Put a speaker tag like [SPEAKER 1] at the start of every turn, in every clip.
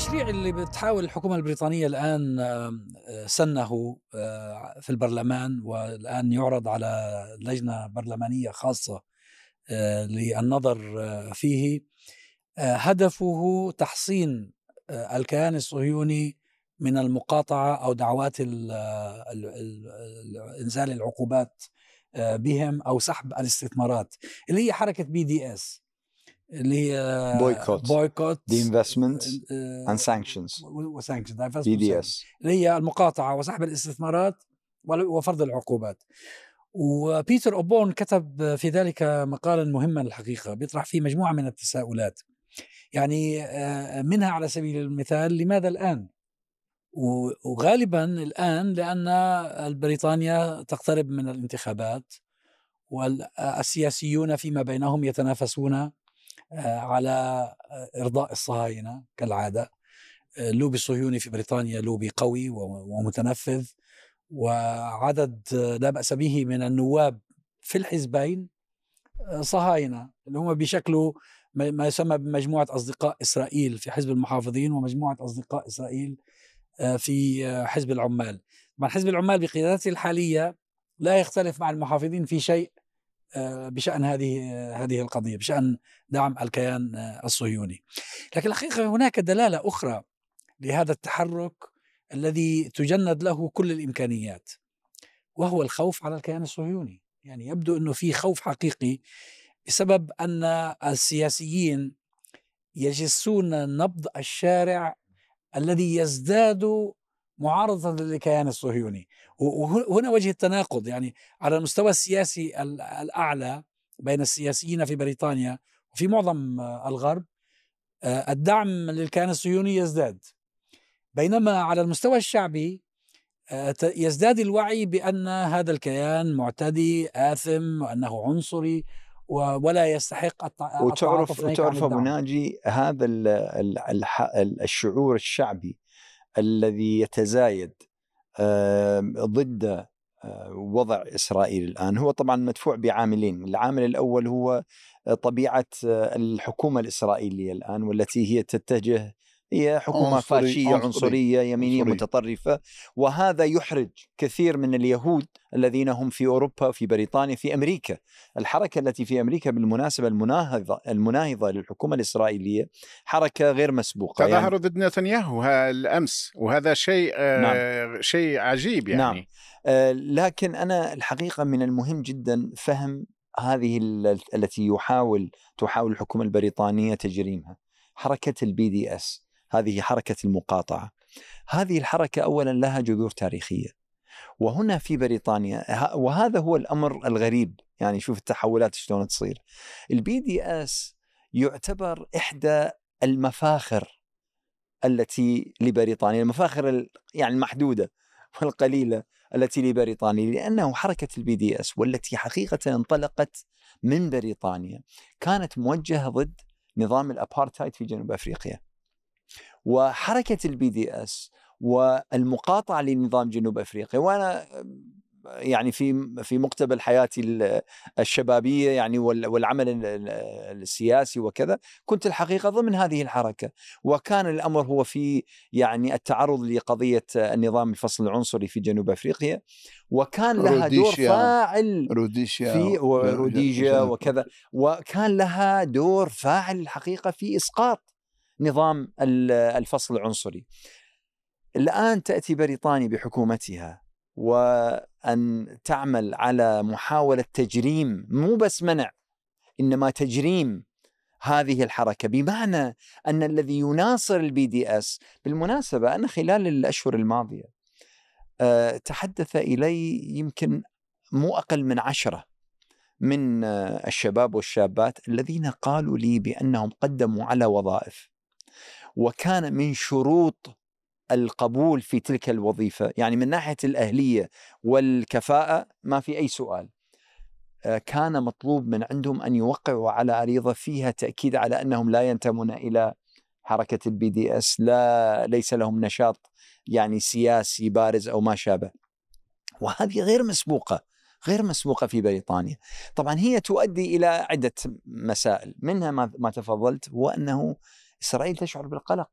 [SPEAKER 1] التشريع اللي بتحاول الحكومة البريطانية الآن سنه في البرلمان والآن يعرض على لجنة برلمانية خاصة للنظر فيه هدفه تحصين الكيان الصهيوني من المقاطعة أو دعوات إنزال العقوبات بهم أو سحب الاستثمارات اللي هي حركة بي دي اس اللي هي
[SPEAKER 2] boycott
[SPEAKER 1] boycott
[SPEAKER 2] the investment
[SPEAKER 1] uh,
[SPEAKER 2] and sanctions.
[SPEAKER 1] وسانكشن
[SPEAKER 2] BDS
[SPEAKER 1] اللي هي المقاطعة وسحب الاستثمارات وفرض العقوبات. وبيتر أوبون كتب في ذلك مقالا مهما الحقيقة بيطرح فيه مجموعة من التساؤلات. يعني منها على سبيل المثال لماذا الآن؟ وغالبا الآن لأن بريطانيا تقترب من الانتخابات والسياسيون فيما بينهم يتنافسون على إرضاء الصهاينة كالعادة. اللوبي الصهيوني في بريطانيا لوبي قوي ومتنفذ. وعدد لا بأس به من النواب في الحزبين صهاينة اللي هم بيشكلوا ما يسمى بمجموعة أصدقاء إسرائيل في حزب المحافظين ومجموعة أصدقاء إسرائيل في حزب العمال. طبعا حزب العمال بقيادته الحالية لا يختلف مع المحافظين في شيء. بشأن هذه هذه القضية بشأن دعم الكيان الصهيوني. لكن الحقيقة هناك دلالة أخرى لهذا التحرك الذي تجند له كل الإمكانيات وهو الخوف على الكيان الصهيوني. يعني يبدو أنه في خوف حقيقي بسبب أن السياسيين يجسون نبض الشارع الذي يزداد معارضة للكيان الصهيوني. وهنا وجه التناقض يعني على المستوى السياسي الأعلى بين السياسيين في بريطانيا وفي معظم الغرب الدعم للكيان الصهيوني يزداد. بينما على المستوى الشعبي يزداد الوعي بأن هذا الكيان معتدي آثم وأنه عنصري ولا يستحق
[SPEAKER 2] وتعرف وتعرف أبو ناجي هذا الشعور الشعبي الذي يتزايد ضد وضع إسرائيل الآن. هو طبعا مدفوع بعاملين، العامل الأول هو طبيعة الحكومة الإسرائيلية الآن والتي هي تتجه هي حكومه عنصري فاشية عنصريه, عنصرية يمينية عنصري. متطرفة. وهذا يحرج كثير من اليهود الذين هم في أوروبا في بريطانيا في أمريكا. الحركة التي في أمريكا بالمناسبة المناهضة المناهضة للحكومة الإسرائيلية حركة غير مسبوقة.
[SPEAKER 3] تظاهروا يعني ضد نتنياهو الأمس وهذا شيء آه نعم. شيء عجيب يعني.
[SPEAKER 2] نعم. آه لكن أنا الحقيقة من المهم جدا فهم هذه التي يحاول تحاول الحكومة البريطانية تجريمها حركة ال BDS هذه حركة المقاطعة. هذه الحركة أولا لها جذور تاريخية. وهنا في بريطانيا وهذا هو الأمر الغريب. يعني شوف التحولات شلون تصير. ال BDS يعتبر إحدى المفاخر التي لبريطانيا المفاخر يعني المحدودة والقليلة التي لبريطانيا لأنه حركة ال BDS والتي حقيقة انطلقت من بريطانيا كانت موجهة ضد نظام الأبارتايد في جنوب أفريقيا. وحركة ال BDS والمقاطعة لنظام جنوب أفريقيا وأنا يعني في في مقتبل حياتي الشبابية يعني والعمل السياسي وكذا كنت الحقيقة ضمن هذه الحركة. وكان الأمر هو في يعني التعرض لقضية النظام الفصل العنصري في جنوب أفريقيا وكان لها دور فاعل
[SPEAKER 4] روديشيا
[SPEAKER 2] في روديشيا وكذا وكان لها دور فاعل الحقيقة في إسقاط نظام الفصل العنصري. الآن تأتي بريطانيا بحكومتها وأن تعمل على محاولة تجريم مو بس منع إنما تجريم هذه الحركة. بمعنى أن الذي يناصر ال BDS بالمناسبة أنا خلال الأشهر الماضية أه تحدث إلي يمكن مو أقل من عشرة من الشباب والشابات الذين قالوا لي بأنهم قدموا على وظائف. وكان من شروط القبول في تلك الوظيفة. يعني من ناحية الأهلية والكفاءة ما في أي سؤال. آه، كان مطلوب من عندهم أن يوقعوا على عريضه فيها تأكيد على أنهم لا ينتمون إلى حركة ال BDS لا ليس لهم نشاط يعني سياسي بارز أو ما شابه. وهذه غير مسبوقة غير مسبوقة في بريطانيا. طبعا هي تؤدي إلى عدة مسائل منها ما تفضلت هو انه إسرائيل تشعر بالقلق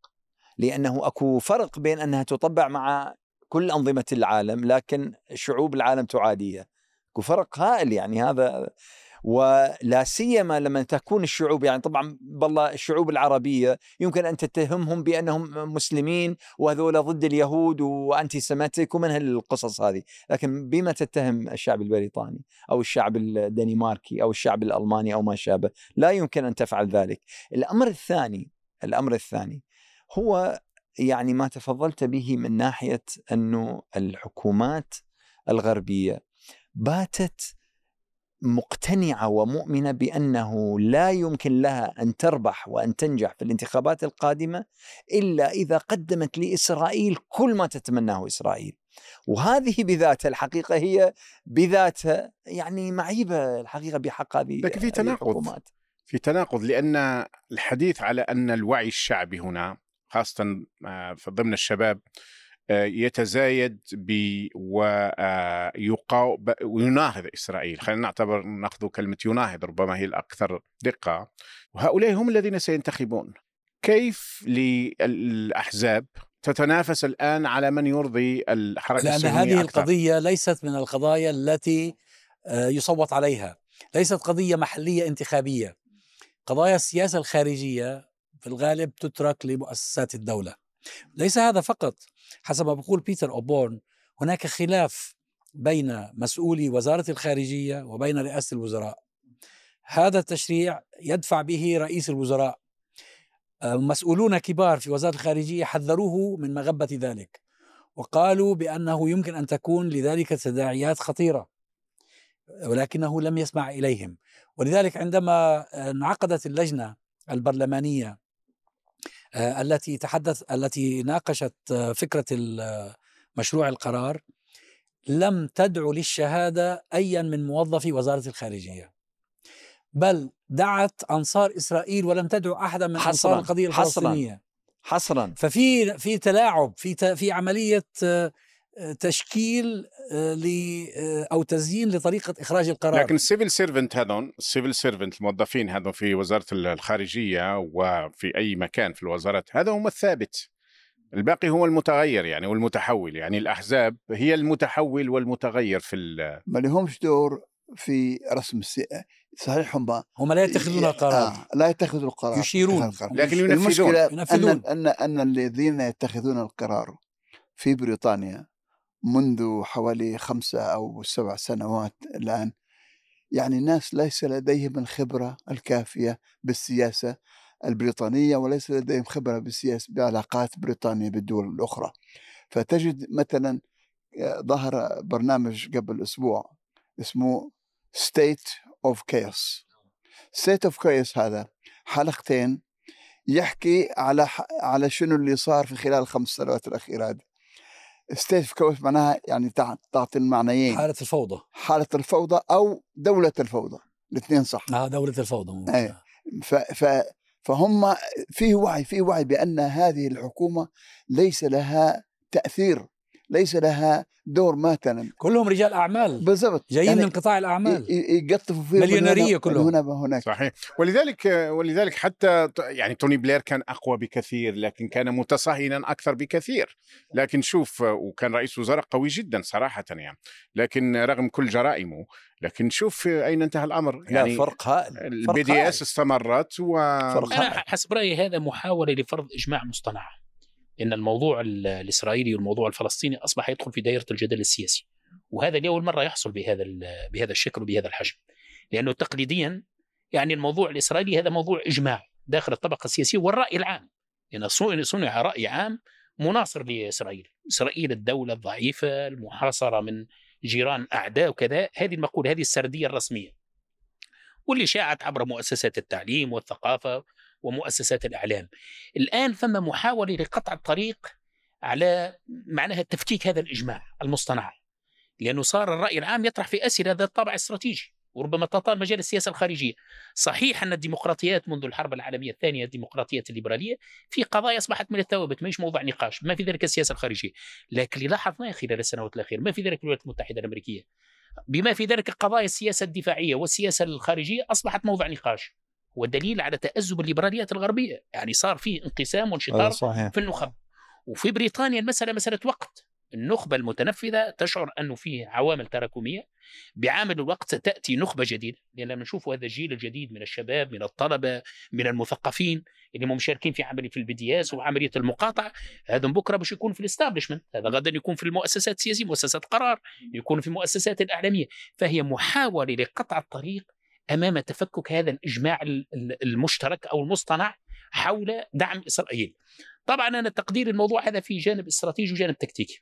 [SPEAKER 2] لأنه أكو فرق بين أنها تطبع مع كل أنظمة العالم لكن شعوب العالم تعاديها أكو فرق هائل يعني هذا ولا سيما لما تكون الشعوب يعني طبعا بالله الشعوب العربية يمكن أن تتهمهم بأنهم مسلمين وهذول ضد اليهود وانتي سيمتيك ومن هالقصص هذه، لكن بما تتهم الشعب البريطاني أو الشعب الدنماركي أو الشعب الألماني أو ما شابه، لا يمكن أن تفعل ذلك. الأمر الثاني الأمر الثاني هو يعني ما تفضلت به من ناحية أنه الحكومات الغربية باتت مقتنعة ومؤمنة بأنه لا يمكن لها أن تربح وأن تنجح في الانتخابات القادمة إلا إذا قدمت لإسرائيل كل ما تتمناه إسرائيل. وهذه بذاتها الحقيقة هي بذاتها يعني معيبة الحقيقة بحق هذه
[SPEAKER 3] لكن في تناقض في تناقض لأن الحديث على أن الوعي الشعبي هنا خاصة آه، ضمن الشباب آه، يتزايد ب ويناهض إسرائيل، خلينا نعتبر نأخذ كلمة يناهض ربما هي الأكثر دقة، وهؤلاء هم الذين سينتخبون. كيف للأحزاب تتنافس الآن على من يرضي الحركه
[SPEAKER 1] لأن هذه أكثر. القضية ليست من القضايا التي آه، يصوت عليها، ليست قضية محلية انتخابية. قضايا السياسة الخارجية في الغالب تترك لمؤسسات الدولة. ليس هذا فقط. حسب ما بيقول بيتر أوبورن هناك خلاف بين مسؤولي وزارة الخارجية وبين رئاسة الوزراء. هذا التشريع يدفع به رئيس الوزراء. آه، مسؤولون كبار في وزارة الخارجية حذروه من مغبة ذلك وقالوا بأنه يمكن أن تكون لذلك تداعيات خطيرة. ولكنه لم يسمع إليهم. ولذلك عندما انعقدت اللجنة البرلمانية آه، التي تحدث التي ناقشت آه، فكرة مشروع القرار لم تدعو للشهادة ايا من موظفي وزارة الخارجية. بل دعت أنصار إسرائيل ولم تدعو احدا من أنصار القضية الفلسطينية.
[SPEAKER 2] حصرا
[SPEAKER 1] ففي في تلاعب في في عملية آه، تشكيل آه، ل آه، أو تزيين لطريقة إخراج القرار.
[SPEAKER 3] لكن ال civil servant هذون ال civil servant الموظفين هذون في وزارة الخارجية وفي أي مكان في الوزارات هذا هم الثابت. الباقي هو المتغير يعني والمتحول يعني الأحزاب هي المتحول والمتغير في
[SPEAKER 4] ما لهمش دور في رسم السي... صحيح هم
[SPEAKER 1] هم لا يتخذون القرار
[SPEAKER 4] آه لا يتخذون القرار.
[SPEAKER 1] يشيرون.
[SPEAKER 3] لكن ينفذون.
[SPEAKER 4] المشكلة ينفذون. أن, أن, أن الذين يتخذون القرار في بريطانيا منذ حوالي خمسة أو سبع سنوات الآن. يعني الناس ليس لديهم الخبرة الكافية بالسياسة البريطانية وليس لديهم خبرة بالسياسة بعلاقات بريطانيا بالدول الأخرى. فتجد مثلا آه، ظهر برنامج قبل أسبوع اسمه State of Chaos. State of Chaos هذا حلقتين يحكي على على شنو اللي صار في خلال الخمس سنوات الأخيرة ستيت كويس معناها يعني تعطي المعنيين.
[SPEAKER 1] حالة الفوضى.
[SPEAKER 4] حالة الفوضى أو دولة الفوضى. الاثنين صح.
[SPEAKER 1] آه دولة الفوضى
[SPEAKER 4] أي ف ف فهم فيه وعي فيه وعي بأن هذه الحكومة ليس لها تأثير. ليس لها دور مثلا
[SPEAKER 1] كلهم رجال أعمال.
[SPEAKER 4] بالضبط.
[SPEAKER 1] جايين يعني من قطاع الأعمال.
[SPEAKER 4] يقطفوا
[SPEAKER 1] فيه مليونيرية كلهم.
[SPEAKER 4] هنا وهناك
[SPEAKER 3] صحيح. ولذلك ولذلك حتى يعني توني بلير كان أقوى بكثير لكن كان متصهينا أكثر بكثير. لكن شوف وكان رئيس وزراء قوي جدا صراحة يعني. لكن رغم كل جرائمه لكن شوف أين انتهى الأمر.
[SPEAKER 2] يعني لا فرق هائل
[SPEAKER 3] ال BDS استمرت و
[SPEAKER 5] أنا حسب رأيي هذا محاولة لفرض إجماع مصطنع إن الموضوع الإسرائيلي والموضوع الفلسطيني أصبح يدخل في دائره الجدل السياسي. وهذا لاول مرة يحصل بهذا بهذا الشكل وبهذا الحجم؟ لأنه تقليديا يعني الموضوع الإسرائيلي هذا موضوع إجماع داخل الطبقة السياسية والرأي العام. لأن صنع رأي عام مناصر لإسرائيل، إسرائيل الدولة الضعيفة المحاصرة من جيران أعداء وكذا، هذه المقولة هذه السردية الرسمية. واللي شاعت عبر مؤسسات التعليم والثقافة ومؤسسات الإعلام. الآن ثم محاولة لقطع الطريق على معناها تفكيك هذا الإجماع المصطنع لأنه صار الرأي العام يطرح في أسئلة ذات طابع استراتيجي وربما تطال مجال السياسة الخارجية. صحيح أن الديمقراطيات منذ الحرب العالمية الثانية الديمقراطيات الليبرالية في قضايا أصبحت من الثوابت مش موضوع نقاش ما في ذلك السياسة الخارجية. لكن اللي لاحظناه خلال السنوات الأخيرة ما في ذلك الولايات المتحدة الأمريكية. بما في ذلك قضايا السياسة الدفاعية والسياسة الخارجية أصبحت موضوع نقاش. ودليل على تأزم الليبراليات الغربية. يعني صار في انقسام وانشطار
[SPEAKER 2] صحيح.
[SPEAKER 5] في النخب. وفي بريطانيا المسألة مسألة وقت. النخبة المتنفذة تشعر أنه فيه عوامل تراكمية. بعامل الوقت ستأتي نخبة جديدة. لأن لما نشوف هذا الجيل الجديد من الشباب من الطلبة من المثقفين اللي هم مشاركين في عملية في ال BDS وعملية المقاطعة هذا بكرة باش يكون في ال establishment هذا غدا يكون في المؤسسات السياسية مؤسسات قرار يكون في المؤسسات الإعلامية. فهي محاولة لقطع الطريق أمام تفكك هذا الإجماع ال- ال- المشترك أو المصطنع حول دعم إسرائيل. طبعا أنا تقدير الموضوع هذا في جانب استراتيجي وجانب تكتيكي.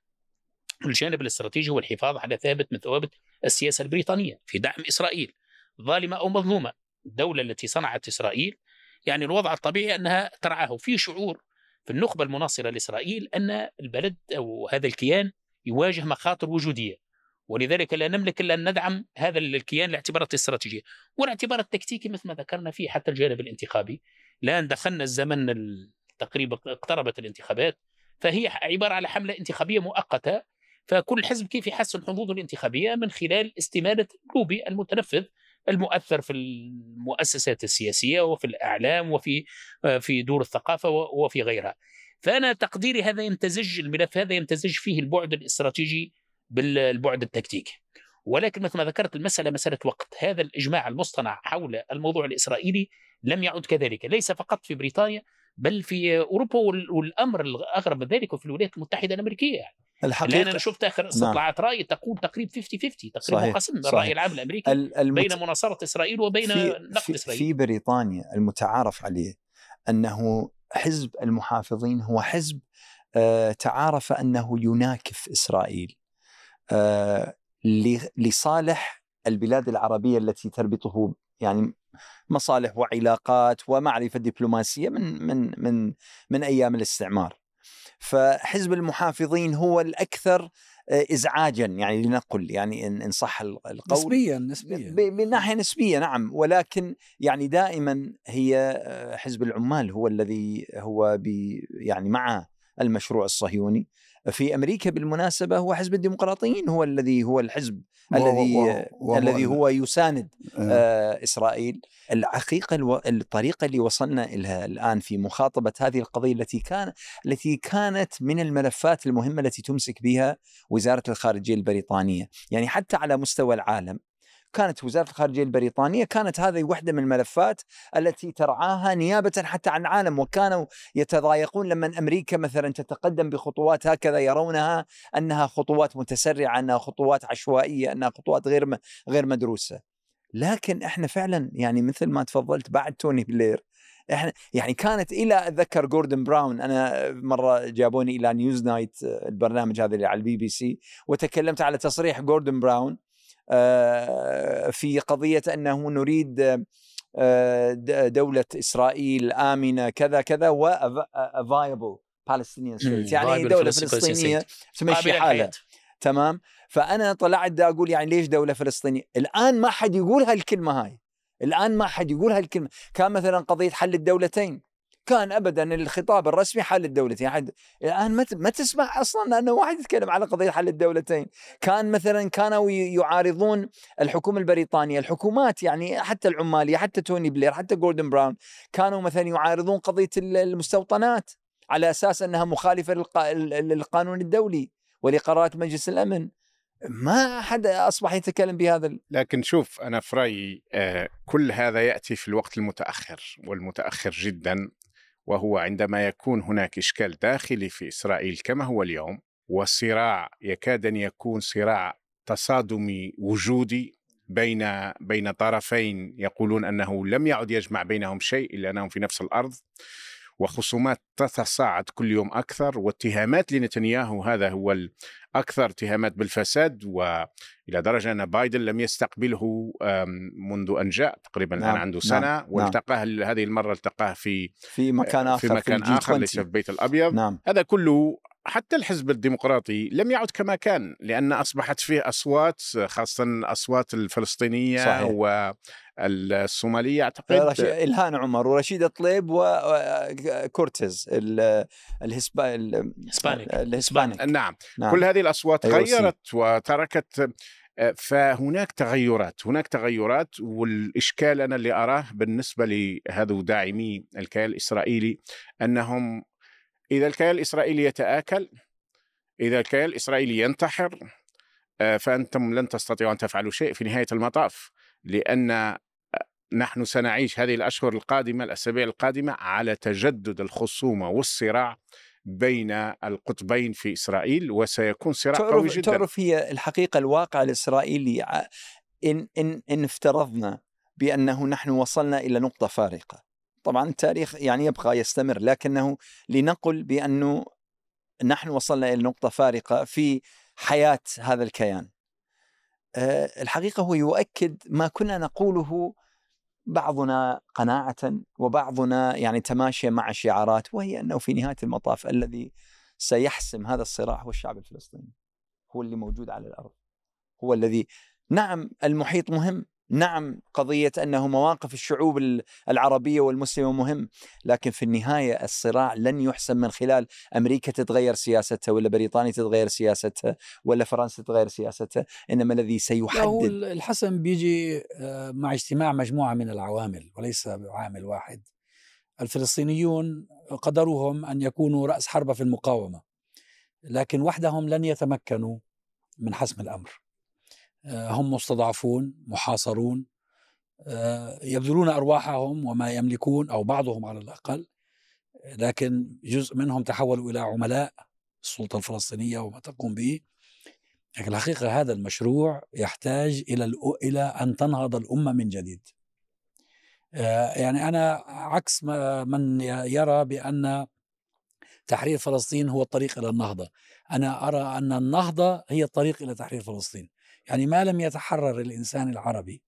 [SPEAKER 5] الجانب الاستراتيجي هو الحفاظ على ثابت من ثوابت السياسة البريطانية في دعم إسرائيل. ظالمة أو مظلومة الدولة التي صنعت إسرائيل يعني الوضع الطبيعي أنها ترعاه. في شعور في النخبة المناصرة لإسرائيل أن البلد أو هذا الكيان يواجه مخاطر وجودية. ولذلك لا نملك إلا أن ندعم هذا الكيان لاعتبارات استراتيجية والاعتبار التكتيكي مثل ما ذكرنا فيه حتى الجانب الانتخابي. الآن دخلنا الزمن ال- تقريبا اقتربت الانتخابات فهي عبارة على حملة انتخابية مؤقتة. فكل حزب كيف يحسن حظوظه الانتخابية؟ من خلال استمالة اللوبي المتنفذ المؤثر في المؤسسات السياسية وفي الإعلام وفي في دور الثقافة وفي غيرها. فأنا تقديري هذا يمتزج الملف هذا يمتزج فيه البعد الاستراتيجي بالبعد التكتيكي. ولكن مثل ما ذكرت المسألة مسألة وقت. هذا الإجماع المصطنع حول الموضوع الإسرائيلي لم يعد كذلك. ليس فقط في بريطانيا بل في أوروبا وال- والأمر الأغرب من ذلك وفي الولايات المتحدة الأمريكية. يعني.
[SPEAKER 2] الحقيقة
[SPEAKER 5] أنا شفت آخر استطلاعات رأي تقول تقريب 50 50 تقريبا
[SPEAKER 2] صحيح،
[SPEAKER 5] قسم. الرأي العام الأمريكي
[SPEAKER 2] ال- المت...
[SPEAKER 5] بين مناصرة إسرائيل وبين
[SPEAKER 2] في,
[SPEAKER 5] نقد
[SPEAKER 2] في,
[SPEAKER 5] إسرائيل.
[SPEAKER 2] في بريطانيا المتعارف عليه أنه حزب المحافظين هو حزب آه، تعارف أنه يناكف إسرائيل. لصالح البلاد العربية التي تربطه يعني مصالح وعلاقات ومعرفة دبلوماسية من من من من أيام الاستعمار. فحزب المحافظين هو الأكثر آه، ازعاجا يعني لنقل يعني إن إن صح القول.
[SPEAKER 1] نسبيا نسبيا.
[SPEAKER 2] من ناحية نسبية نعم. ولكن يعني دائما هي آه، حزب العمال هو الذي هو يعني مع المشروع الصهيوني. في أمريكا بالمناسبة هو حزب الديمقراطيين هو الذي هو الحزب الذي الذي
[SPEAKER 4] ال-
[SPEAKER 2] هو يساند
[SPEAKER 4] آه.
[SPEAKER 2] آه، إسرائيل الحقيقة ألو... الطريقة اللي وصلنا اليها الآن في مخاطبة هذه القضية التي كان التي كانت من الملفات المهمة التي تمسك بها وزارة الخارجية البريطانية، يعني حتى على مستوى العالم كانت وزارة الخارجية البريطانية كانت هذه واحدة من الملفات التي ترعاها نيابة حتى عن العالم وكانوا يتضايقون لما أمريكا مثلا تتقدم بخطوات هكذا يرونها أنها خطوات متسرعة أنها خطوات عشوائية أنها خطوات غير غير مدروسة. لكن إحنا فعلا يعني مثل ما تفضلت بعد توني بلير إحنا يعني كانت إلى أتذكر جوردن براون أنا مرة جابوني إلى Newsnight البرنامج هذا اللي على البي بي سي وتكلمت على تصريح جوردن براون في قضية أنه نريد آه، دولة إسرائيل آمنة كذا كذا و viable Palestinian state. يعني
[SPEAKER 5] viable
[SPEAKER 2] دولة
[SPEAKER 5] فلسطينية.
[SPEAKER 2] تمشي حالها. تمام؟ فأنا طلعت دا أقول يعني ليش دولة فلسطينية؟ الآن ما حد يقول هالكلمة هاي. الآن ما حد يقول هالكلمة. كان مثلا قضية حل الدولتين. كان ابدا الخطاب الرسمي حل الدولتين. حد الآن ما ما تسمع أصلا انه واحد يتكلم على قضية حل الدولتين. كان مثلا كانوا يعارضون الحكومة البريطانية الحكومات يعني حتى العمالية حتى توني بلير حتى جوردن براون كانوا مثلا يعارضون قضية ال- المستوطنات على أساس أنها مخالفة للق- للقانون الدولي ولقرارات مجلس الأمن. ما حد أصبح يتكلم بهذا
[SPEAKER 3] لكن شوف أنا في رأيي آه، كل هذا يأتي في الوقت المتأخر والمتأخر جدا. وهو عندما يكون هناك إشكال داخلي في إسرائيل كما هو اليوم والصراع يكاد أن يكون صراع تصادمي وجودي بين بين طرفين يقولون أنه لم يعد يجمع بينهم شيء إلا أنهم في نفس الأرض وخصومات تتصاعد كل يوم أكثر واتهامات لنتنياهو هذا هو الأكثر اتهامات بالفساد وإلى درجة أن بايدن لم يستقبله منذ أن جاء تقريبا الآن
[SPEAKER 2] نعم،
[SPEAKER 3] عنده
[SPEAKER 2] نعم،
[SPEAKER 3] سنة
[SPEAKER 2] نعم.
[SPEAKER 3] والتقاه هذه المرة التقاه في
[SPEAKER 2] في مكان آخر
[SPEAKER 3] في مكان
[SPEAKER 2] الجي
[SPEAKER 3] آخر ليس
[SPEAKER 2] 20.
[SPEAKER 3] في البيت الأبيض
[SPEAKER 2] نعم
[SPEAKER 3] هذا كله حتى الحزب الديمقراطي لم يعد كما كان لأن أصبحت فيه أصوات خاصه أصوات الفلسطينية
[SPEAKER 2] صحيح.
[SPEAKER 3] والصومالية
[SPEAKER 2] رش...
[SPEAKER 3] اعتقد
[SPEAKER 2] إلهان عمر ورشيدة طليب وكورتيز الهسبا ال-
[SPEAKER 5] Hispanic.
[SPEAKER 2] ال Hispanic
[SPEAKER 3] نعم
[SPEAKER 2] نعم
[SPEAKER 3] كل هذه الأصوات
[SPEAKER 2] أيوة، سي.
[SPEAKER 3] غيرت وتركت آه، فهناك تغيرات هناك تغيرات والإشكال أنا اللي أراه بالنسبة لهذو داعمي الكيان الإسرائيلي أنهم إذا الكيان الإسرائيلي يتآكل إذا الكيان الإسرائيلي ينتحر آه، فأنتم لن تستطيعوا أن تفعلوا شيء في نهاية المطاف لأن آه، نحن سنعيش هذه الأشهر القادمة الأسابيع القادمة على تجدد الخصومة والصراع بين القطبين في إسرائيل وسيكون صراع قوي
[SPEAKER 2] تعرف
[SPEAKER 3] جدا.
[SPEAKER 2] تعرف هي الحقيقة الواقع الإسرائيلي ع- ان ان إن افترضنا بأنه نحن وصلنا إلى نقطة فارقة. طبعا التاريخ يعني يبقى يستمر لكنه لنقل بأنه نحن وصلنا إلى نقطة فارقة في حياة هذا الكيان. آه، الحقيقة هو يؤكد ما كنا نقوله بعضنا قناعة وبعضنا يعني تماشيا مع شعارات وهي أنه في نهاية المطاف الذي سيحسم هذا الصراع هو الشعب الفلسطيني هو اللي موجود على الأرض هو الذي نعم المحيط مهم نعم قضية أنه مواقف الشعوب ال- العربية والمسلمة مهم لكن في النهاية الصراع لن يحسم من خلال أمريكا تتغير سياستها ولا بريطانيا تتغير سياستها ولا فرنسا تتغير سياستها إنما الذي سيحدد.
[SPEAKER 1] الحسم بيجي آه، مع اجتماع مجموعة من العوامل وليس عامل واحد. الفلسطينيون قدرهم أن يكونوا رأس حربة في المقاومة لكن وحدهم لن يتمكنوا من حسم الأمر. هم مستضعفون محاصرون آه، يبذلون أرواحهم وما يملكون أو بعضهم على الأقل لكن جزء منهم تحولوا إلى عملاء السلطة الفلسطينية وما تقوم به. لكن الحقيقة هذا المشروع يحتاج إلى إلى أن تنهض الأمة من جديد. آه، يعني أنا عكس من يرى بأن تحرير فلسطين هو الطريق إلى النهضة. أنا أرى أن النهضة هي الطريق إلى تحرير فلسطين. يعني ما لم يتحرر الإنسان العربي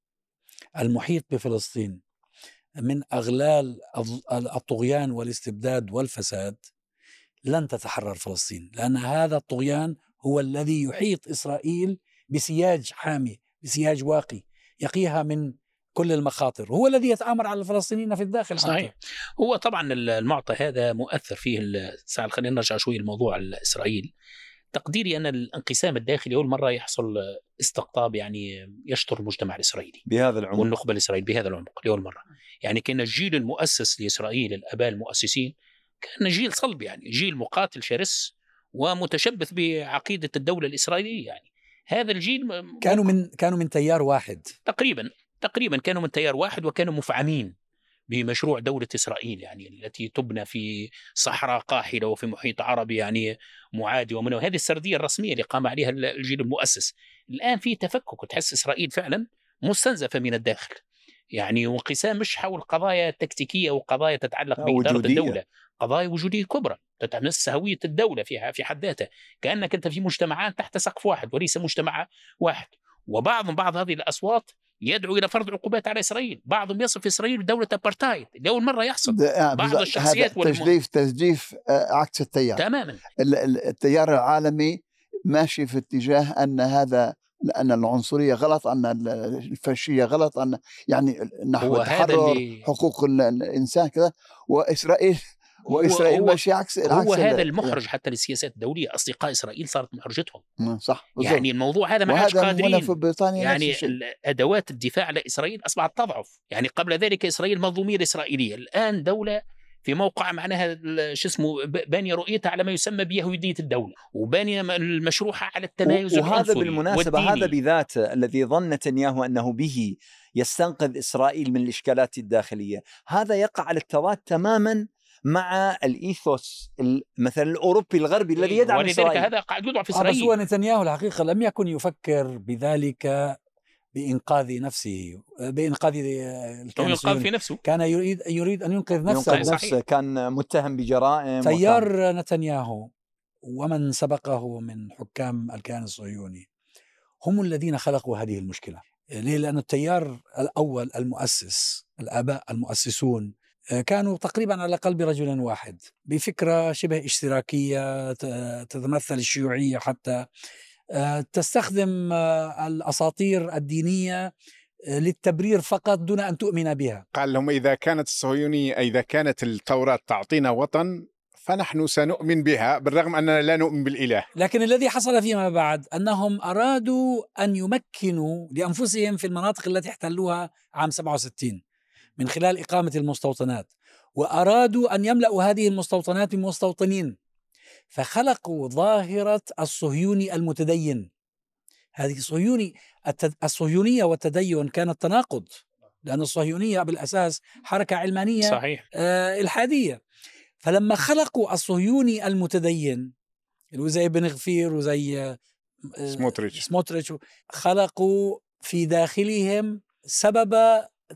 [SPEAKER 1] المحيط بفلسطين من أغلال الطغيان والاستبداد والفساد لن تتحرر فلسطين لأن هذا الطغيان هو الذي يحيط إسرائيل بسياج حامي بسياج واقي يقيها من كل المخاطر هو الذي يتآمر على الفلسطينيين في الداخل حتى.
[SPEAKER 5] صحيح هو طبعا المعطى هذا مؤثر فيه خلينا نرجع شوي لموضوع إسرائيل تقديري أن الانقسام الداخلي أول مرة يحصل استقطاب يعني يشطر المجتمع الإسرائيلي.
[SPEAKER 2] بهذا العمر
[SPEAKER 5] والنخبة الإسرائيلية بهذا العمق لأول مرة. يعني كأن الجيل المؤسس لإسرائيل الآباء المؤسسين كأن جيل صلب يعني جيل مقاتل شرس ومتشبث بعقيدة الدولة الإسرائيلية يعني. هذا الجيل
[SPEAKER 1] كانوا من كانوا من تيار واحد.
[SPEAKER 5] تقريبا تقريبا كانوا من تيار واحد وكانوا مفعمين. بمشروع دولة إسرائيل يعني التي تبنى في صحراء قاحلة وفي محيط عربي يعني معادي ومن هذه السردية الرسمية اللي قام عليها الجيل المؤسس. الآن في تفكك وتحس إسرائيل فعلا مستنزفة من الداخل يعني وانقسام مش حول قضايا تكتيكية وقضايا تتعلق بإدارة. الدولة قضايا وجودية كبرى تتمس هوية الدولة في في حد ذاتها. كأنك أنت في مجتمعات تحت سقف واحد وليس مجتمع واحد. وبعض بعض هذه الأصوات يدعو إلى فرض عقوبات على إسرائيل، بعضهم يصف إسرائيل بدوله ابارتايد لاول مرة يحصل.
[SPEAKER 4] آه،
[SPEAKER 5] بعض. الشخصيات والم-
[SPEAKER 4] تجديف تجديف آه، عكس التيار.
[SPEAKER 5] تماما.
[SPEAKER 4] ال- ال- التيار العالمي ماشي في اتجاه أن هذا أن العنصرية غلط أن ال- الفاشية غلط أن يعني نحو تحرر
[SPEAKER 5] اللي
[SPEAKER 4] حقوق ال- الإنسان كذا.
[SPEAKER 5] وإسرائيل
[SPEAKER 4] واسرائيل
[SPEAKER 5] هو-
[SPEAKER 4] ماشيه عكس
[SPEAKER 5] هو
[SPEAKER 4] العكس
[SPEAKER 5] هذا
[SPEAKER 4] ال-
[SPEAKER 5] المحرج حتى للسياسات الدولية، أصدقاء إسرائيل صارت محرجتهم،
[SPEAKER 4] صح بالضبط.
[SPEAKER 5] يعني الموضوع هذا ما عادش قادرين.
[SPEAKER 4] في بريطانيا
[SPEAKER 5] يعني ادوات الدفاع على اسرائيل أصبحت تضعف، يعني قبل ذلك إسرائيل منظوميه الاسرائيليه، الآن دولة في موقع معناها ال- شو اسمه ب- بانيه رؤيتها على ما يسمى بيهودية الدولة، وبانيه م- المشروحة على التمايز
[SPEAKER 2] وهذا
[SPEAKER 5] العنصري
[SPEAKER 2] بالمناسبة
[SPEAKER 5] والديني.
[SPEAKER 2] هذا بذاته الذي ظن نتنياهو أنه به يستنقذ إسرائيل من الإشكالات الداخلية. هذا يقع على التضاد تماما مع الإيثوس ال- مثلا الأوروبي الغربي الذي يدعم
[SPEAKER 5] ولذلك
[SPEAKER 2] إسرائيل.
[SPEAKER 5] هذا قاعد يضعف
[SPEAKER 1] آه، بس هو
[SPEAKER 5] اسرائيل
[SPEAKER 1] نتنياهو الحقيقة لم يكن يفكر بذلك بإنقاذ نفسه
[SPEAKER 5] ينقذ
[SPEAKER 1] الصهيوني
[SPEAKER 5] في نفسه.
[SPEAKER 1] كان يريد يريد أن ينقذ نفسه.
[SPEAKER 2] ينقذ
[SPEAKER 5] صحيح.
[SPEAKER 2] نفسه كان متهم بجرائم وكان-
[SPEAKER 1] تيار نتنياهو ومن سبقه من حكام الكيان الصهيوني هم الذين خلقوا هذه المشكلة. ليه؟ لأن التيار الأول المؤسس الآباء المؤسسون كانوا تقريبا على قلب رجل واحد بفكرة شبه اشتراكية تتمثل الشيوعية حتى. آه، تستخدم آه، الأساطير الدينية آه، للتبرير فقط دون أن تؤمن بها.
[SPEAKER 3] قال لهم إذا كانت الصهيونية إذا كانت التوراة تعطينا وطن فنحن سنؤمن بها بالرغم أننا لا نؤمن بالإله.
[SPEAKER 1] لكن الذي حصل فيما بعد أنهم أرادوا أن يمكنوا لأنفسهم في المناطق التي احتلوها عام 67 من خلال إقامة المستوطنات وأرادوا أن يملأوا هذه المستوطنات بمستوطنين فخلقوا ظاهرة الصهيوني المتدين. هذه الصهيوني الصهيونية والتدين كانت تناقض لأن الصهيونية بالأساس حركة علمانية
[SPEAKER 5] صحيح.
[SPEAKER 1] آه إلحادية. فلما خلقوا الصهيوني المتدين اللي هو زي بن غفير وزي آه،
[SPEAKER 3] سموتريتش.
[SPEAKER 1] سموتريتش خلقوا في داخلهم سبب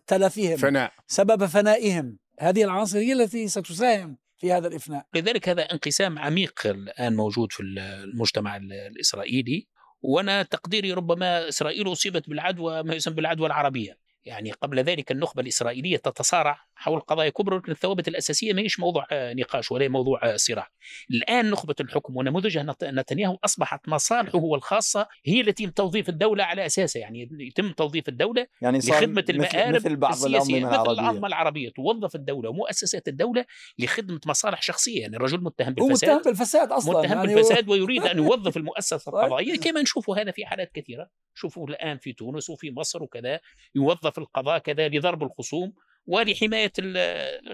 [SPEAKER 1] تلفهم
[SPEAKER 3] فناء.
[SPEAKER 1] سبب فنائهم. هذه العناصر هي التي ستساهم في هذا الإفناء.
[SPEAKER 5] لذلك هذا انقسام عميق الآن موجود في المجتمع الإسرائيلي وأنا تقديري ربما إسرائيل أصيبت بالعدوى ما يسمى بالعدوى العربية. يعني قبل ذلك النخبة الإسرائيلية تتصارع حول قضايا كبرى ولكن الثوابت الأساسية ما هيش موضوع آه، نقاش ولا موضوع آه، صراع. الآن نخبة الحكم ونموذجها نتنياهو أصبحت مصالحه هو الخاصة هي التي توظيف الدولة على أساسها. يعني يتم توظيف الدولة
[SPEAKER 2] يعني صار
[SPEAKER 5] لخدمة المآرب
[SPEAKER 2] مثل بعض
[SPEAKER 5] السياسية
[SPEAKER 2] الأنظمة
[SPEAKER 5] مثل
[SPEAKER 2] العربية
[SPEAKER 5] الأنظمة العربية. توظف الدولة ومؤسسات الدولة لخدمة مصالح شخصية. يعني الرجل متهم بالفساد
[SPEAKER 1] متهم بالفساد أصلا
[SPEAKER 5] متهم
[SPEAKER 1] يعني
[SPEAKER 5] بالفساد ويريد أن يوظف
[SPEAKER 1] المؤسسة.
[SPEAKER 5] القضائية. كما نشوف هذا في حالات كثيرة. شوفوا الآن في تونس وفي مصر وكذا. يوظف القضاء كذا لضرب الخصوم. ولحماية ال-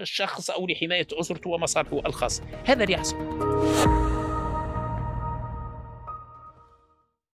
[SPEAKER 5] الشخص أو لحماية أسرته ومصالحه الخاصة. هذا اللي يحصل.